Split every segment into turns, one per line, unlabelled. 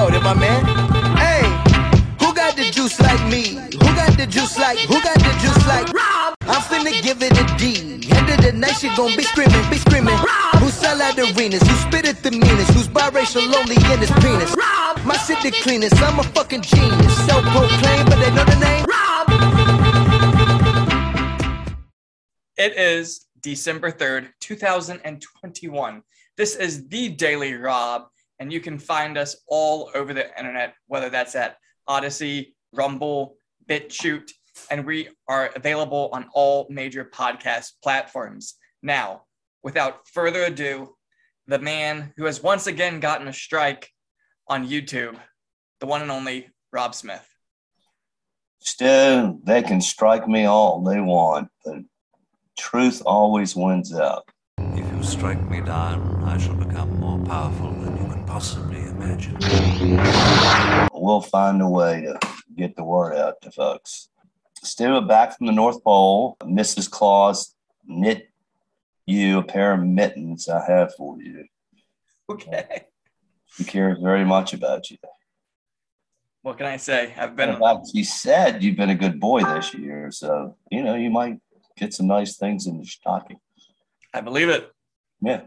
Oh, my man? Hey, who got the juice like me? Who got the juice like, who got the juice like Rob? I'm finna give it a D. End of the night, she gon' be screaming, be screaming. Rob! Who sell out arenas? Who spit at the meanest? Who's biracial lonely in his penis? Rob! My city cleanest, I'm a fucking genius. Self-proclaimed, but they know the name. Rob!
It is December 3rd, 2021. This is the Daily Rob, and you can find us all over the internet, whether that's at Odysee, Rumble, BitChute, and we are available on all major podcast platforms. Now, without further ado, the man who has once again gotten a strike on YouTube, the one and only Rob Smith.
Still, they can strike me all they want, but truth always wins out.
If you strike me down, I shall become more powerful than you can possibly imagine.
We'll find a way to get the word out to folks. Still back from the North Pole, Mrs. Claus knit you a pair of mittens I have for you.
Okay.
She cares very much about you.
What can I say? I've been.
In she said you've been a good boy this year, so you know you might get some nice things in your stocking.
I believe it.
Yeah.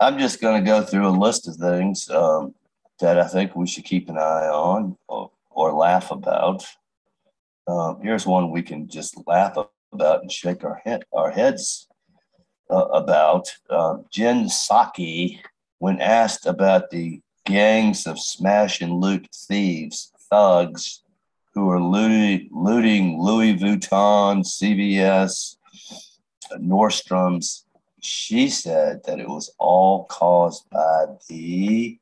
I'm just going to go through a list of things um, that I think we should keep an eye on or, or laugh about. Um, here's one we can just laugh about and shake our head our heads uh, about. Uh, Jen Psaki, when asked about the gangs of smash and loot thieves, thugs who are looting, looting Louis Vuitton, CVS, Nordstrom's. She said that it was all caused by the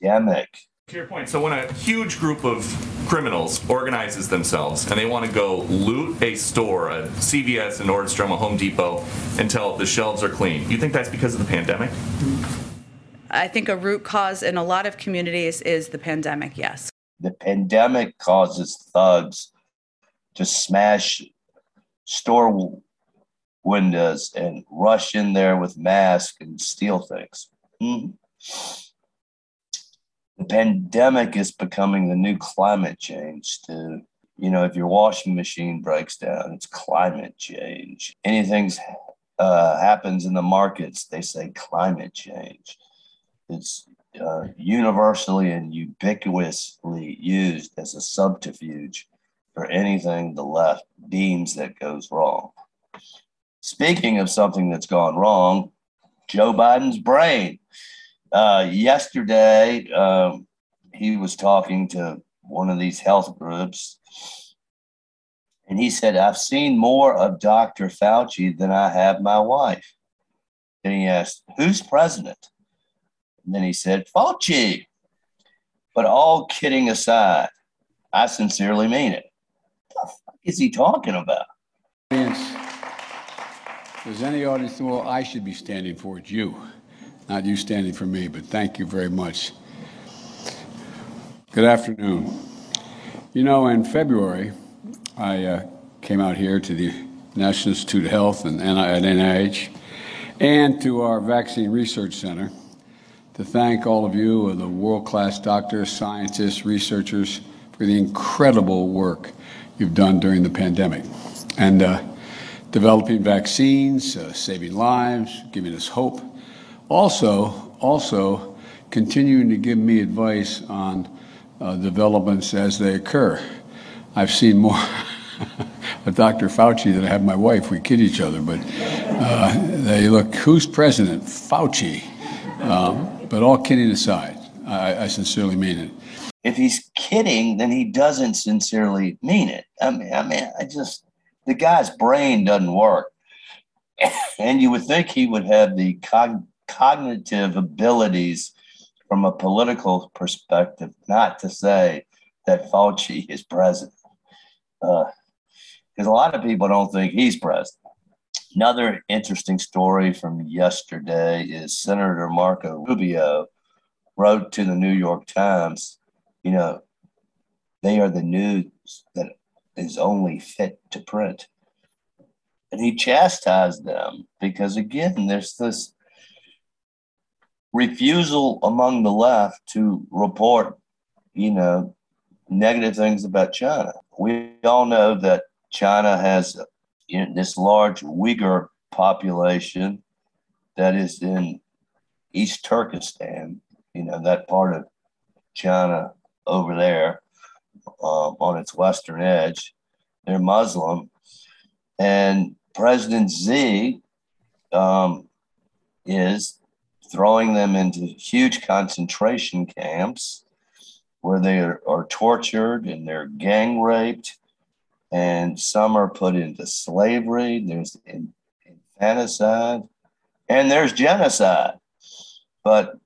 pandemic.
To your point, so when a huge group of criminals organizes themselves and they want to go loot a store, a CVS, a Nordstrom, a Home Depot, until the shelves are clean, you think that's because of the pandemic?
I think a root cause in a lot of communities is the pandemic, yes.
The pandemic causes thugs to smash store windows and rush in there with masks and steal things. Mm-hmm. The pandemic is becoming the new climate change too. You know, if your washing machine breaks down, it's climate change. Anything uh, happens in the markets, they say climate change. It's uh, universally and ubiquitously used as a subterfuge for anything the left deems that goes wrong. Speaking of something that's gone wrong, Joe Biden's brain. Uh, yesterday, um, he was talking to one of these health groups, and he said, I've seen more of Dr. Fauci than I have my wife. Then he asked, Who's president? And then he said, Fauci. But all kidding aside, I sincerely mean it. What the fuck is he talking about?
There's any audience in the world I should be standing for, it's you. Not you standing for me, but thank you very much. Good afternoon. You know, in February, I uh, came out here to the National Institute of Health and at NIH and to our Vaccine Research Center to thank all of you, the world class doctors, scientists, researchers, for the incredible work you've done during the pandemic and uh, developing vaccines, uh, saving lives, giving us hope. Also, also continuing to give me advice on uh, developments as they occur. I've seen more of Dr. Fauci than I have my wife. We kid each other, but uh, they look, who's president? Fauci. Um, but all kidding aside, I, I sincerely mean it.
If he's kidding, then he doesn't sincerely mean it. I mean, I mean, I just the guy's brain doesn't work, and you would think he would have the cog- cognitive abilities from a political perspective, not to say that Fauci is president, because uh, a lot of people don't think he's president. Another interesting story from yesterday is Senator Marco Rubio wrote to the New York Times, you know, they are the news that is only fit to print. And he chastised them because, again, there's this refusal among the left to report, you know, negative things about China. We all know that China has you know, this large Uyghur population that is in East Turkestan, you know, that part of China over there uh, on its western edge. They're Muslim. And President Z um, is throwing them into huge concentration camps where they are, are tortured and they're gang raped, and some are put into slavery. There's infanticide, and there's genocide. But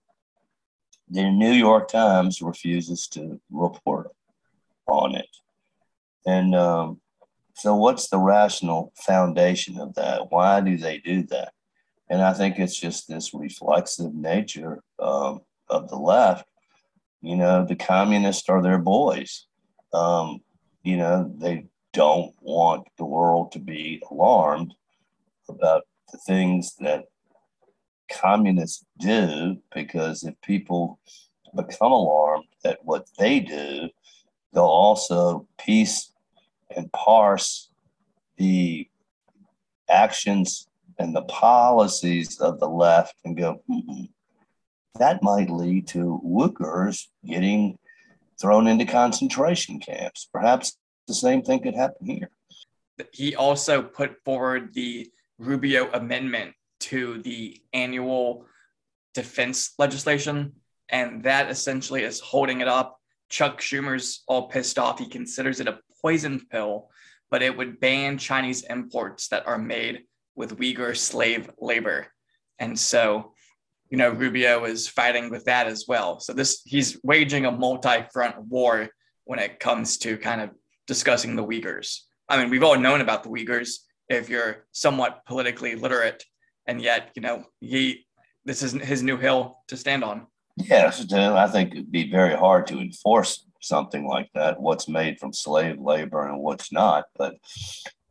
the New York Times refuses to report on it. And um, so, what's the rational foundation of that? Why do they do that? And I think it's just this reflexive nature um, of the left. You know, the communists are their boys. Um, you know, they don't want the world to be alarmed about the things that communists do, because if people become alarmed at what they do, they'll also piece and parse the actions and the policies of the left and go, hmm, that might lead to Uyghurs getting thrown into concentration camps. Perhaps the same thing could happen here.
He also put forward the Rubio Amendment to the annual defense legislation, and that essentially is holding it up. Chuck Schumer's all pissed off. He considers it a poison pill, but it would ban Chinese imports that are made with Uyghur slave labor. And so, you know, Rubio is fighting with that as well. So this he's waging a multi-front war when it comes to kind of discussing the Uyghurs. I mean, we've all known about the Uyghurs if you're somewhat politically literate, and yet, you know, he this is his new hill to stand on.
Yes, I think it'd be very hard to enforce something like that. What's made from slave labor and what's not, but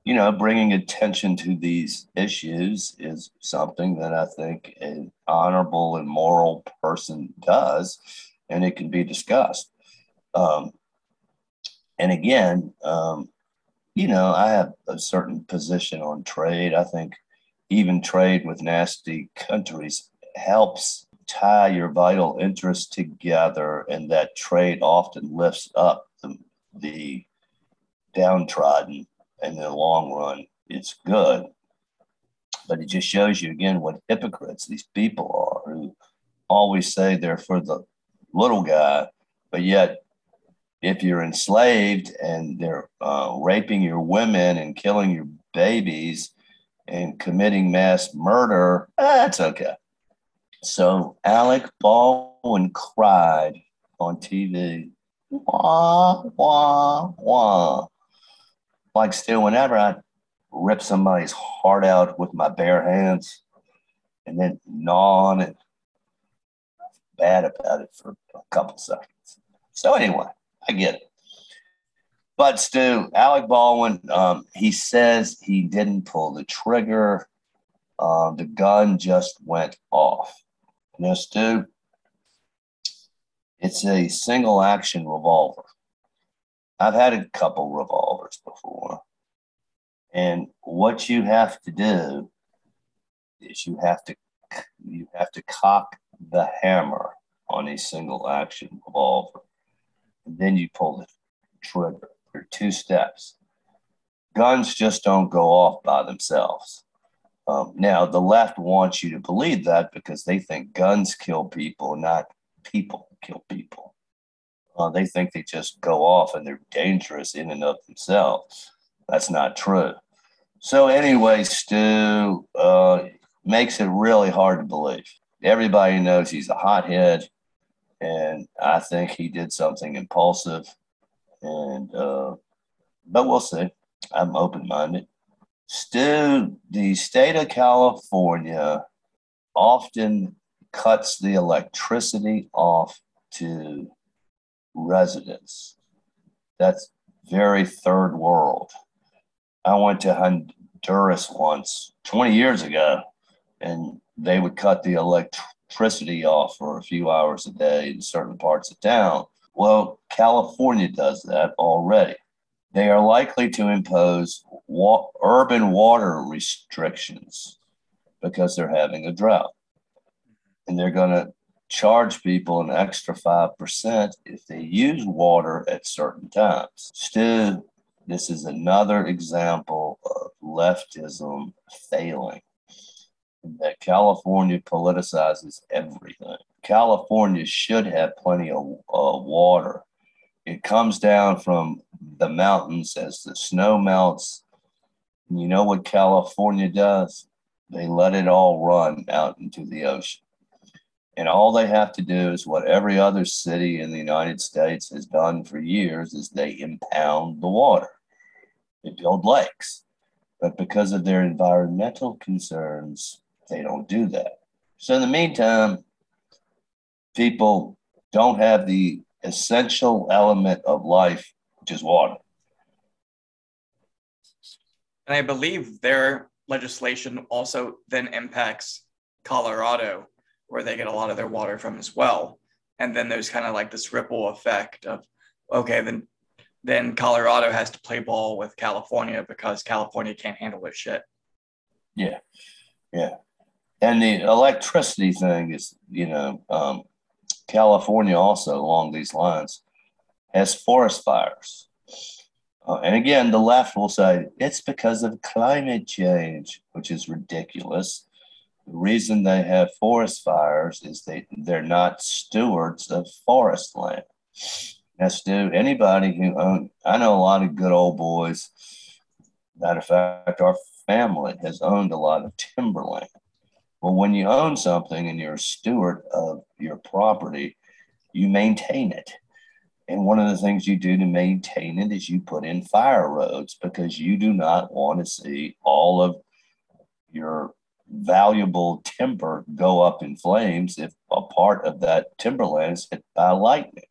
you know, bringing attention to these issues is something that I think an honorable and moral person does, and it can be discussed. Um, and again, um, you know, I have a certain position on trade. I think even trade with nasty countries helps tie your vital interests together, and that trade often lifts up the, the downtrodden and in the long run, it's good. But it just shows you again what hypocrites these people are who always say they're for the little guy, but yet if you're enslaved and they're uh, raping your women and killing your babies and committing mass murder, that's okay. So Alec Baldwin cried on TV, wah, wah, wah like still whenever I rip somebody's heart out with my bare hands and then gnaw on it, bad about it for a couple seconds. So anyway, I get it. But Stu, Alec Baldwin, um, he says he didn't pull the trigger. Uh, the gun just went off. Now, Stu, it's a single action revolver. I've had a couple revolvers before. And what you have to do is you have to you have to cock the hammer on a single action revolver. And then you pull the trigger. There are two steps. Guns just don't go off by themselves. Um, now, the left wants you to believe that because they think guns kill people, not people kill people. Uh, they think they just go off and they're dangerous in and of themselves. That's not true. So, anyway, Stu uh, makes it really hard to believe. Everybody knows he's a hothead, and I think he did something impulsive. And uh, but we'll see. I'm open minded. Stu, the state of California often cuts the electricity off to residents. That's very third world. I went to Honduras once 20 years ago, and they would cut the electricity off for a few hours a day in certain parts of town. Well, California does that already. They are likely to impose wa- urban water restrictions because they're having a drought. And they're going to charge people an extra 5% if they use water at certain times. Still, this is another example of leftism failing. That California politicizes everything. California should have plenty of uh, water. It comes down from the mountains as the snow melts. You know what California does? They let it all run out into the ocean. And all they have to do is what every other city in the United States has done for years is they impound the water. They build lakes. But because of their environmental concerns, they don't do that. So in the meantime, people don't have the essential element of life, which is water.
And I believe their legislation also then impacts Colorado, where they get a lot of their water from as well. And then there's kind of like this ripple effect of, okay, then then Colorado has to play ball with California because California can't handle their shit.
Yeah, yeah. And the electricity thing is, you know, um, California also along these lines has forest fires. Uh, and again, the left will say it's because of climate change, which is ridiculous. The reason they have forest fires is they, they're not stewards of forest land. That's do anybody who own, I know a lot of good old boys. Matter of fact, our family has owned a lot of timberland. Well, when you own something and you're a steward of your property, you maintain it. And one of the things you do to maintain it is you put in fire roads because you do not want to see all of your valuable timber go up in flames if a part of that timberland is hit by lightning.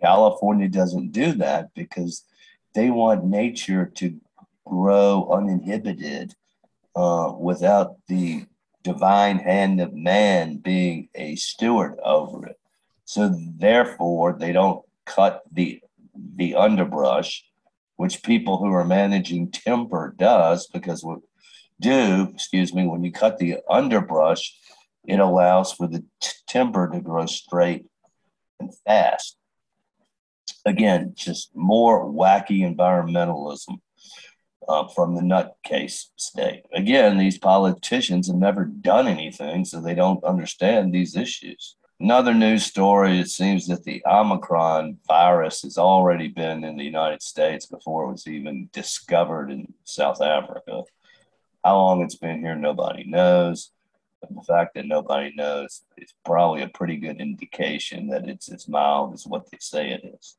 California doesn't do that because they want nature to grow uninhibited uh, without the divine hand of man being a steward over it. So therefore, they don't cut the the underbrush, which people who are managing timber does because we do, excuse me, when you cut the underbrush, it allows for the t- timber to grow straight and fast. Again, just more wacky environmentalism uh, from the nutcase state. Again, these politicians have never done anything, so they don't understand these issues. Another news story it seems that the Omicron virus has already been in the United States before it was even discovered in South Africa. How long it's been here, nobody knows. But the fact that nobody knows is probably a pretty good indication that it's as mild as what they say it is.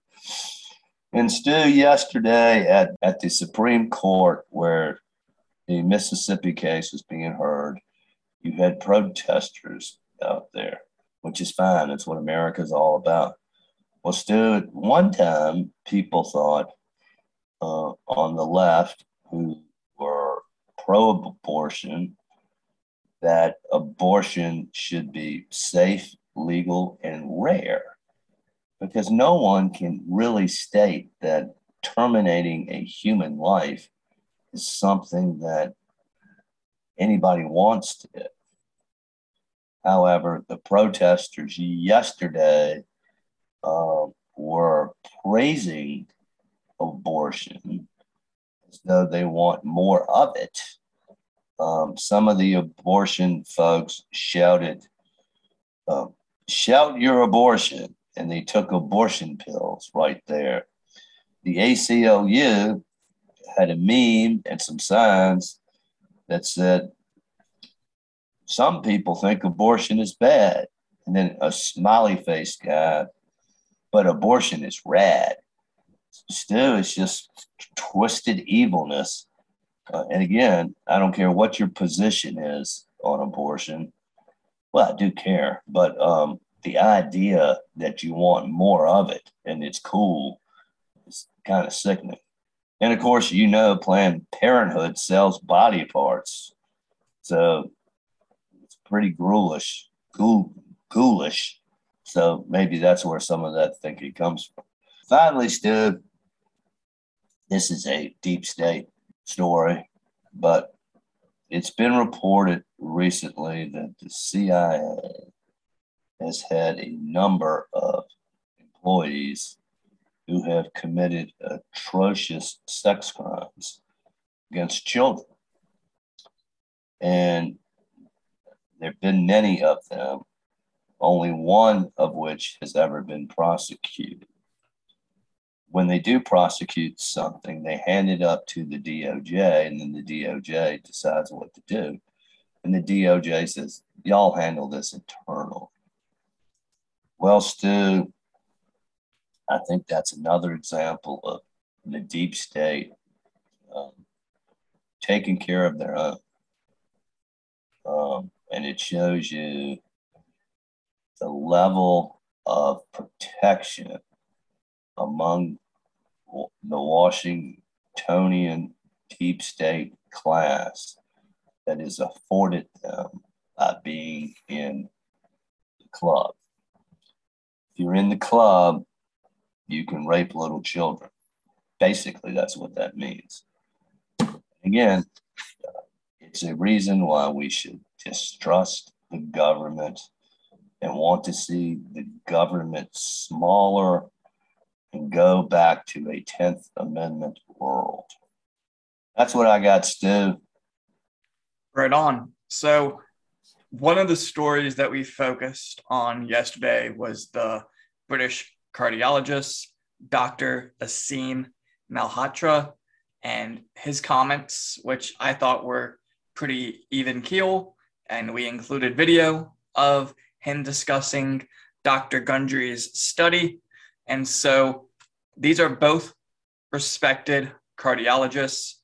And Stu, yesterday at, at the Supreme Court, where the Mississippi case was being heard, you had protesters out there which is fine. That's what America is all about. Well, Stu, at one time, people thought uh, on the left who were pro abortion that abortion should be safe, legal, and rare because no one can really state that terminating a human life is something that anybody wants to do. However, the protesters yesterday uh, were praising abortion as though they want more of it. Um, some of the abortion folks shouted, uh, Shout your abortion. And they took abortion pills right there. The ACLU had a meme and some signs that said, some people think abortion is bad. And then a smiley face guy, but abortion is rad. Still, it's just twisted evilness. Uh, and again, I don't care what your position is on abortion. Well, I do care, but um, the idea that you want more of it and it's cool is kind of sickening. And of course, you know, Planned Parenthood sells body parts. So it's pretty ghoulish, ghoul, ghoulish. So maybe that's where some of that thinking comes from. Finally, Stu, this is a deep state story, but it's been reported recently that the CIA has had a number of employees who have committed atrocious sex crimes against children. And there have been many of them, only one of which has ever been prosecuted. When they do prosecute something, they hand it up to the DOJ, and then the DOJ decides what to do. And the DOJ says, Y'all handle this internal. Well, Stu, I think that's another example of the deep state um, taking care of their own. Um, and it shows you the level of protection among the Washingtonian deep state class that is afforded them by being in the club. You're in the club, you can rape little children. Basically, that's what that means. Again, it's a reason why we should distrust the government and want to see the government smaller and go back to a 10th Amendment world. That's what I got, Stu.
Right on. So, one of the stories that we focused on yesterday was the British cardiologist, Dr. Asim Malhotra, and his comments, which I thought were pretty even keel. And we included video of him discussing Dr. Gundry's study. And so these are both respected cardiologists.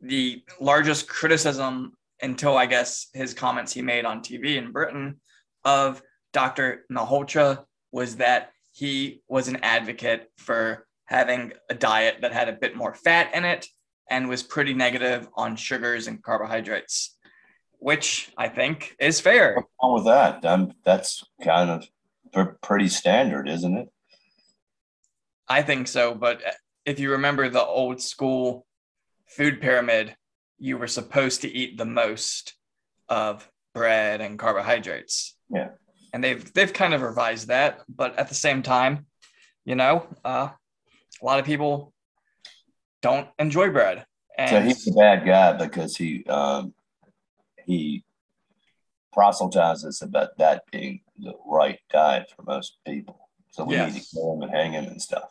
The largest criticism until I guess his comments he made on TV in Britain of Dr. Malhotra was that he was an advocate for having a diet that had a bit more fat in it and was pretty negative on sugars and carbohydrates, which I think is fair.
What's wrong with that? Um, that's kind of pretty standard, isn't it?
I think so. But if you remember the old school food pyramid, you were supposed to eat the most of bread and carbohydrates.
Yeah.
And they've they've kind of revised that, but at the same time, you know, uh, a lot of people don't enjoy bread.
And so he's a bad guy because he um, he proselytizes about that being the right diet for most people. So we yes. need to kill him and hang him and stuff.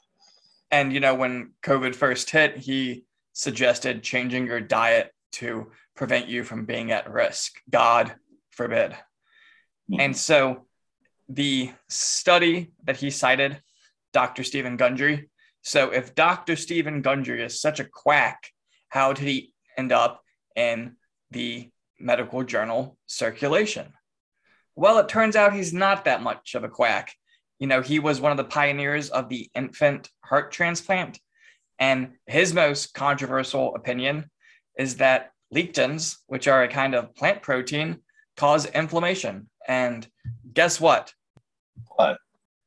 And you know, when COVID first hit, he suggested changing your diet to prevent you from being at risk. God forbid. Mm-hmm. And so the study that he cited, Dr. Stephen Gundry, so if Dr. Stephen Gundry is such a quack, how did he end up in the medical journal circulation? Well, it turns out he's not that much of a quack. You know, he was one of the pioneers of the infant heart transplant. And his most controversial opinion is that lectins, which are a kind of plant protein, cause inflammation. And guess what?
What?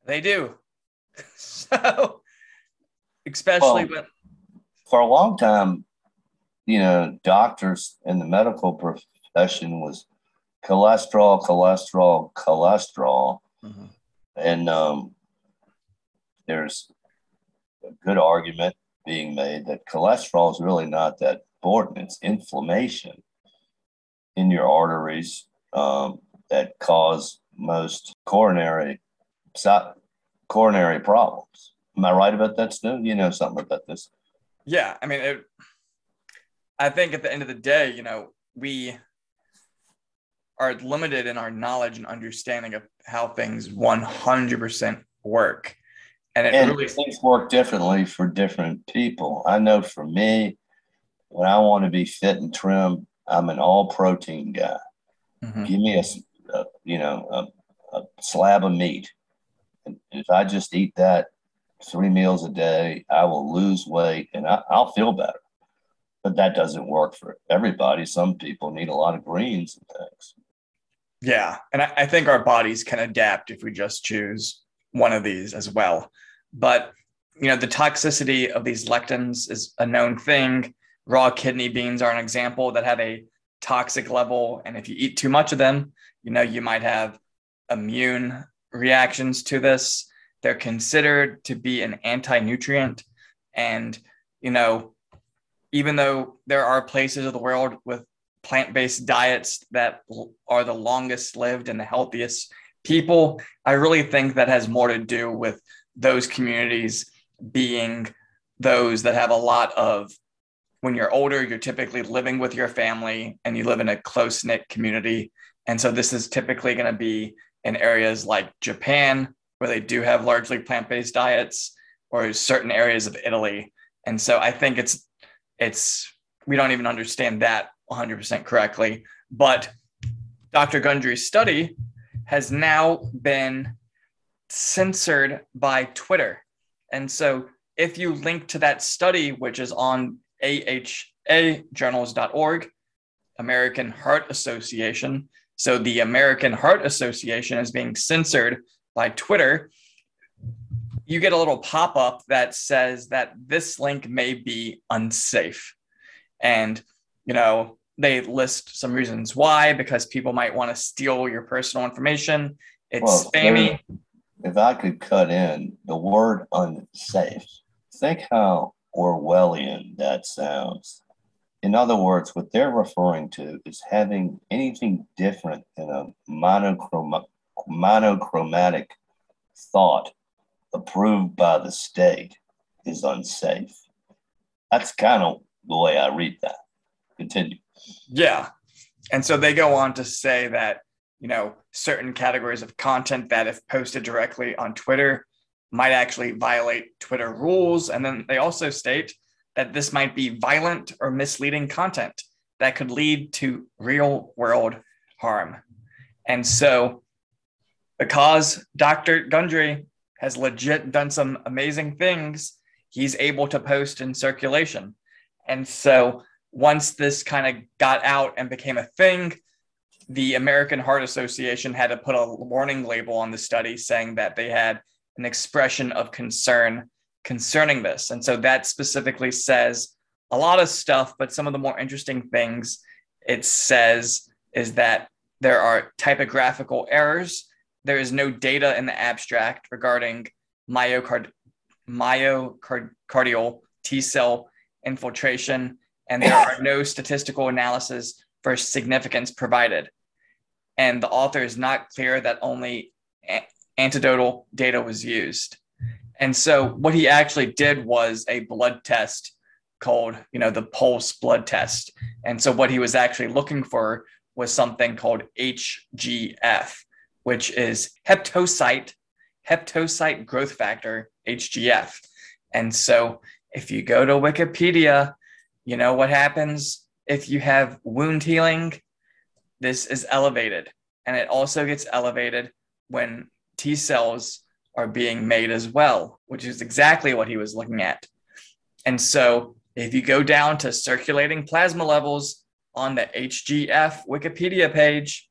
They do. so especially well, when
for a long time, you know, doctors in the medical profession was cholesterol, cholesterol, cholesterol, mm-hmm. and um, there's a good argument being made that cholesterol is really not that important. It's inflammation in your arteries um, that cause most coronary coronary problems. Am I right about that, Stu? You know something about this.
Yeah. I mean, it, I think at the end of the day, you know, we are limited in our knowledge and understanding of how things 100% work.
And it and really things work differently for different people. I know for me, when I want to be fit and trim, I'm an all protein guy. Mm-hmm. Give me a, a you know, a, a slab of meat. And if I just eat that three meals a day. I will lose weight and I, will feel better. But that doesn't work for everybody. Some people need a lot of greens and things.
Yeah. And I, I think our bodies can adapt if we just choose one of these as well. But, you know, the toxicity of these lectins is a known thing. Raw kidney beans are an example that have a toxic level. And if you eat too much of them, you know, you might have immune reactions to this. They're considered to be an anti nutrient. And, you know, even though there are places of the world with plant based diets that are the longest lived and the healthiest people, I really think that has more to do with those communities being those that have a lot of when you're older, you're typically living with your family and you live in a close knit community. And so this is typically going to be in areas like Japan, where they do have largely plant based diets, or certain areas of Italy. And so I think it's, it's, we don't even understand that 100% correctly. But Dr. Gundry's study has now been censored by Twitter. And so if you link to that study, which is on ahajournals.org, American Heart Association. So the American Heart Association is being censored by Twitter. You get a little pop up that says that this link may be unsafe. And, you know, they list some reasons why, because people might want to steal your personal information. It's well, spammy.
If I could cut in the word unsafe, think how Orwellian that sounds. In other words, what they're referring to is having anything different than a monochroma, monochromatic thought approved by the state is unsafe. That's kind of the way I read that. Continue.
Yeah. And so they go on to say that, you know, certain categories of content that, if posted directly on Twitter, might actually violate Twitter rules. And then they also state that this might be violent or misleading content that could lead to real world harm. And so, because Dr. Gundry has legit done some amazing things, he's able to post in circulation. And so, once this kind of got out and became a thing, the American Heart Association had to put a warning label on the study saying that they had an expression of concern concerning this. And so that specifically says a lot of stuff, but some of the more interesting things it says is that there are typographical errors. There is no data in the abstract regarding myocard- myocardial T cell infiltration, and there are no statistical analysis for significance provided. And the author is not clear that only anecdotal data was used. And so what he actually did was a blood test called, you know, the pulse blood test. And so what he was actually looking for was something called HGF, which is heptocyte heptocyte growth factor, HGF. And so if you go to Wikipedia, you know what happens if you have wound healing? This is elevated. And it also gets elevated when T cells are being made as well, which is exactly what he was looking at. And so if you go down to circulating plasma levels on the HGF Wikipedia page,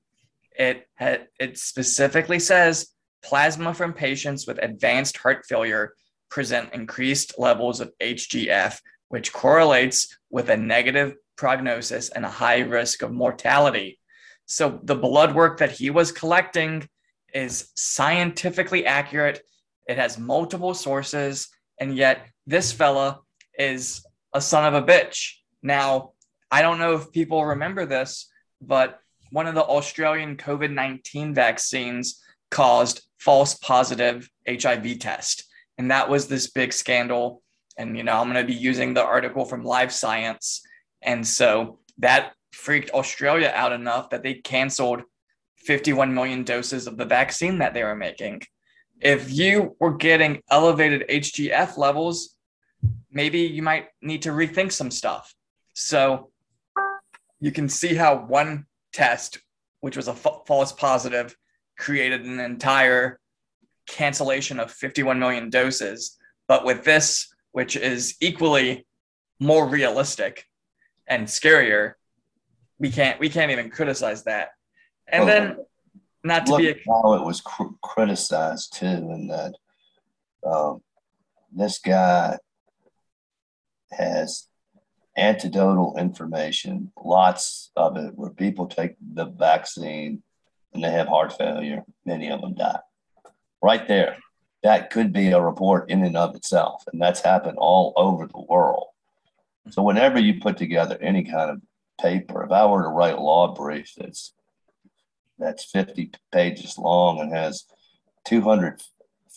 it, it specifically says plasma from patients with advanced heart failure present increased levels of HGF, which correlates with a negative prognosis and a high risk of mortality. So the blood work that he was collecting is scientifically accurate. It has multiple sources, and yet this fella is a son of a bitch. Now, I don't know if people remember this, but one of the Australian COVID 19 vaccines caused false positive HIV test. And that was this big scandal. And, you know, I'm going to be using the article from Live Science. And so that freaked Australia out enough that they canceled 51 million doses of the vaccine that they were making. If you were getting elevated HGF levels, maybe you might need to rethink some stuff. So you can see how one test, which was a f- false positive, created an entire cancellation of 51 million doses. But with this, which is equally more realistic and scarier, we can't we can't even criticize that and then not to
Look
be
at how it was cr- criticized too, and that um, this guy has antidotal information, lots of it, where people take the vaccine and they have heart failure. Many of them die. Right there, that could be a report in and of itself, and that's happened all over the world. So whenever you put together any kind of paper, if I were to write a law brief that's that's 50 pages long and has 200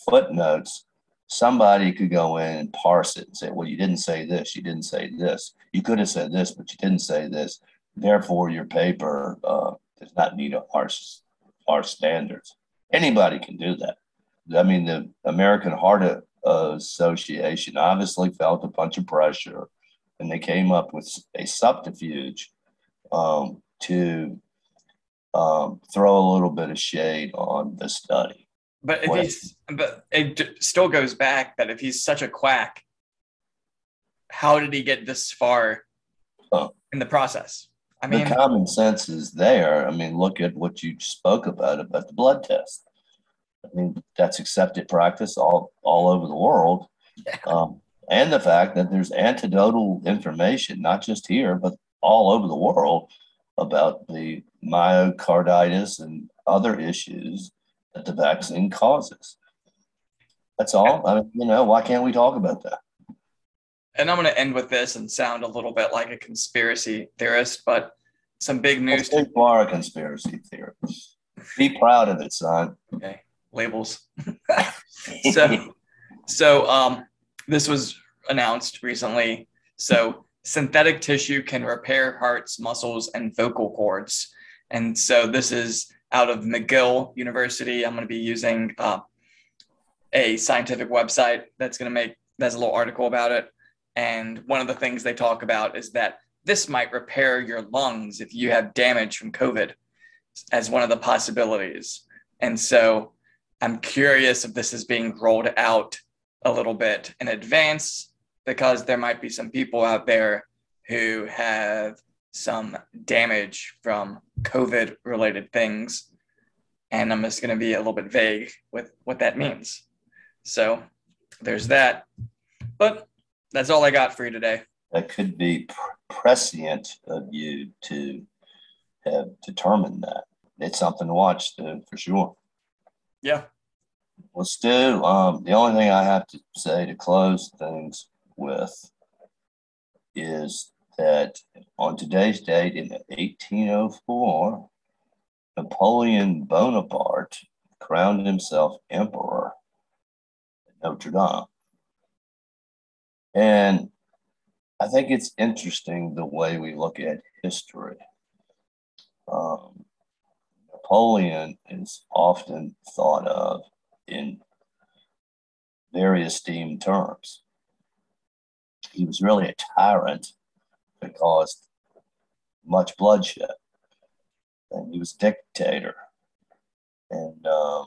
footnotes, somebody could go in and parse it and say, well, you didn't say this, you didn't say this. You could have said this, but you didn't say this. Therefore, your paper uh, does not meet our, our standards. Anybody can do that. I mean, the American Heart Association obviously felt a bunch of pressure and they came up with a subterfuge um, to um, throw a little bit of shade on the study.
But if
What?
he's, but it still goes back that if he's such a quack, how did he get this far
Oh.
in the process? I mean,
the common sense is there. I mean, look at what you spoke about about the blood test. I mean, that's accepted practice all all over the world, um, and the fact that there's antidotal information, not just here but all over the world, about the myocarditis and other issues that the vaccine causes. That's all. I mean, you know, why can't we talk about that?
and I'm going to end with this and sound a little bit like a conspiracy theorist, but some big news.
You are a conspiracy theorist. Be proud of it, son.
Okay, labels. so, so um, this was announced recently. So, synthetic tissue can repair hearts, muscles, and vocal cords. And so, this is out of McGill University. I'm going to be using uh, a scientific website that's going to make there's a little article about it. And one of the things they talk about is that this might repair your lungs if you have damage from COVID as one of the possibilities. And so I'm curious if this is being rolled out a little bit in advance because there might be some people out there who have some damage from COVID related things. And I'm just going to be a little bit vague with what that means. So there's that. But that's all I got for you today.
that could be prescient of you to have determined that. It's something to watch, for sure.
Yeah.
Well, Stu, um, the only thing I have to say to close things with is that on today's date in 1804, Napoleon Bonaparte crowned himself emperor at Notre Dame. And I think it's interesting the way we look at history. Um, Napoleon is often thought of in very esteemed terms. He was really a tyrant that caused much bloodshed, and he was a dictator. And um,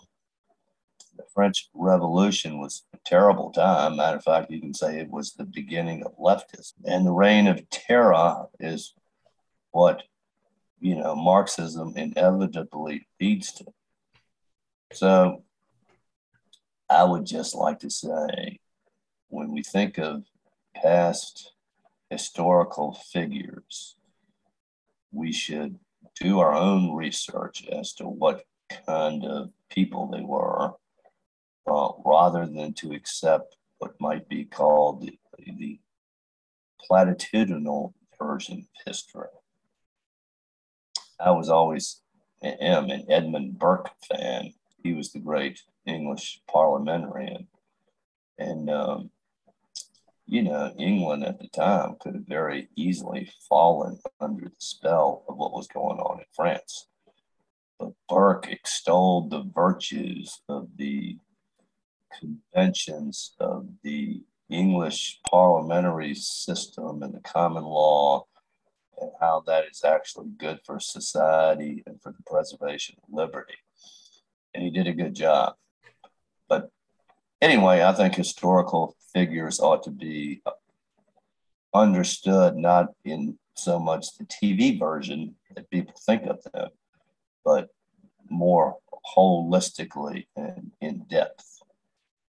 the French Revolution was a terrible time. Matter of fact, you can say it was the beginning of leftism. And the reign of terror is what, you know, Marxism inevitably leads to. So I would just like to say when we think of past historical figures, we should do our own research as to what kind of people they were uh, rather than to accept what might be called the, the platitudinal version of history. I was always am an Edmund Burke fan. He was the great English parliamentarian. And, um, you know, England at the time could have very easily fallen under the spell of what was going on in France. But Burke extolled the virtues of the conventions of the English parliamentary system and the common law, and how that is actually good for society and for the preservation of liberty. And he did a good job. Anyway, I think historical figures ought to be understood not in so much the TV version that people think of them, but more holistically and in depth.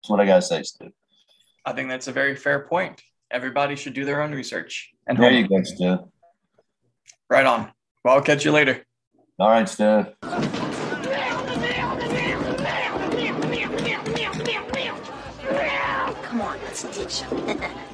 That's what I gotta say, Stu.
I think that's a very fair point. Everybody should do their own research. And
There you go, Stu.
Right on. Well, I'll catch you later.
All right, Stu.
等。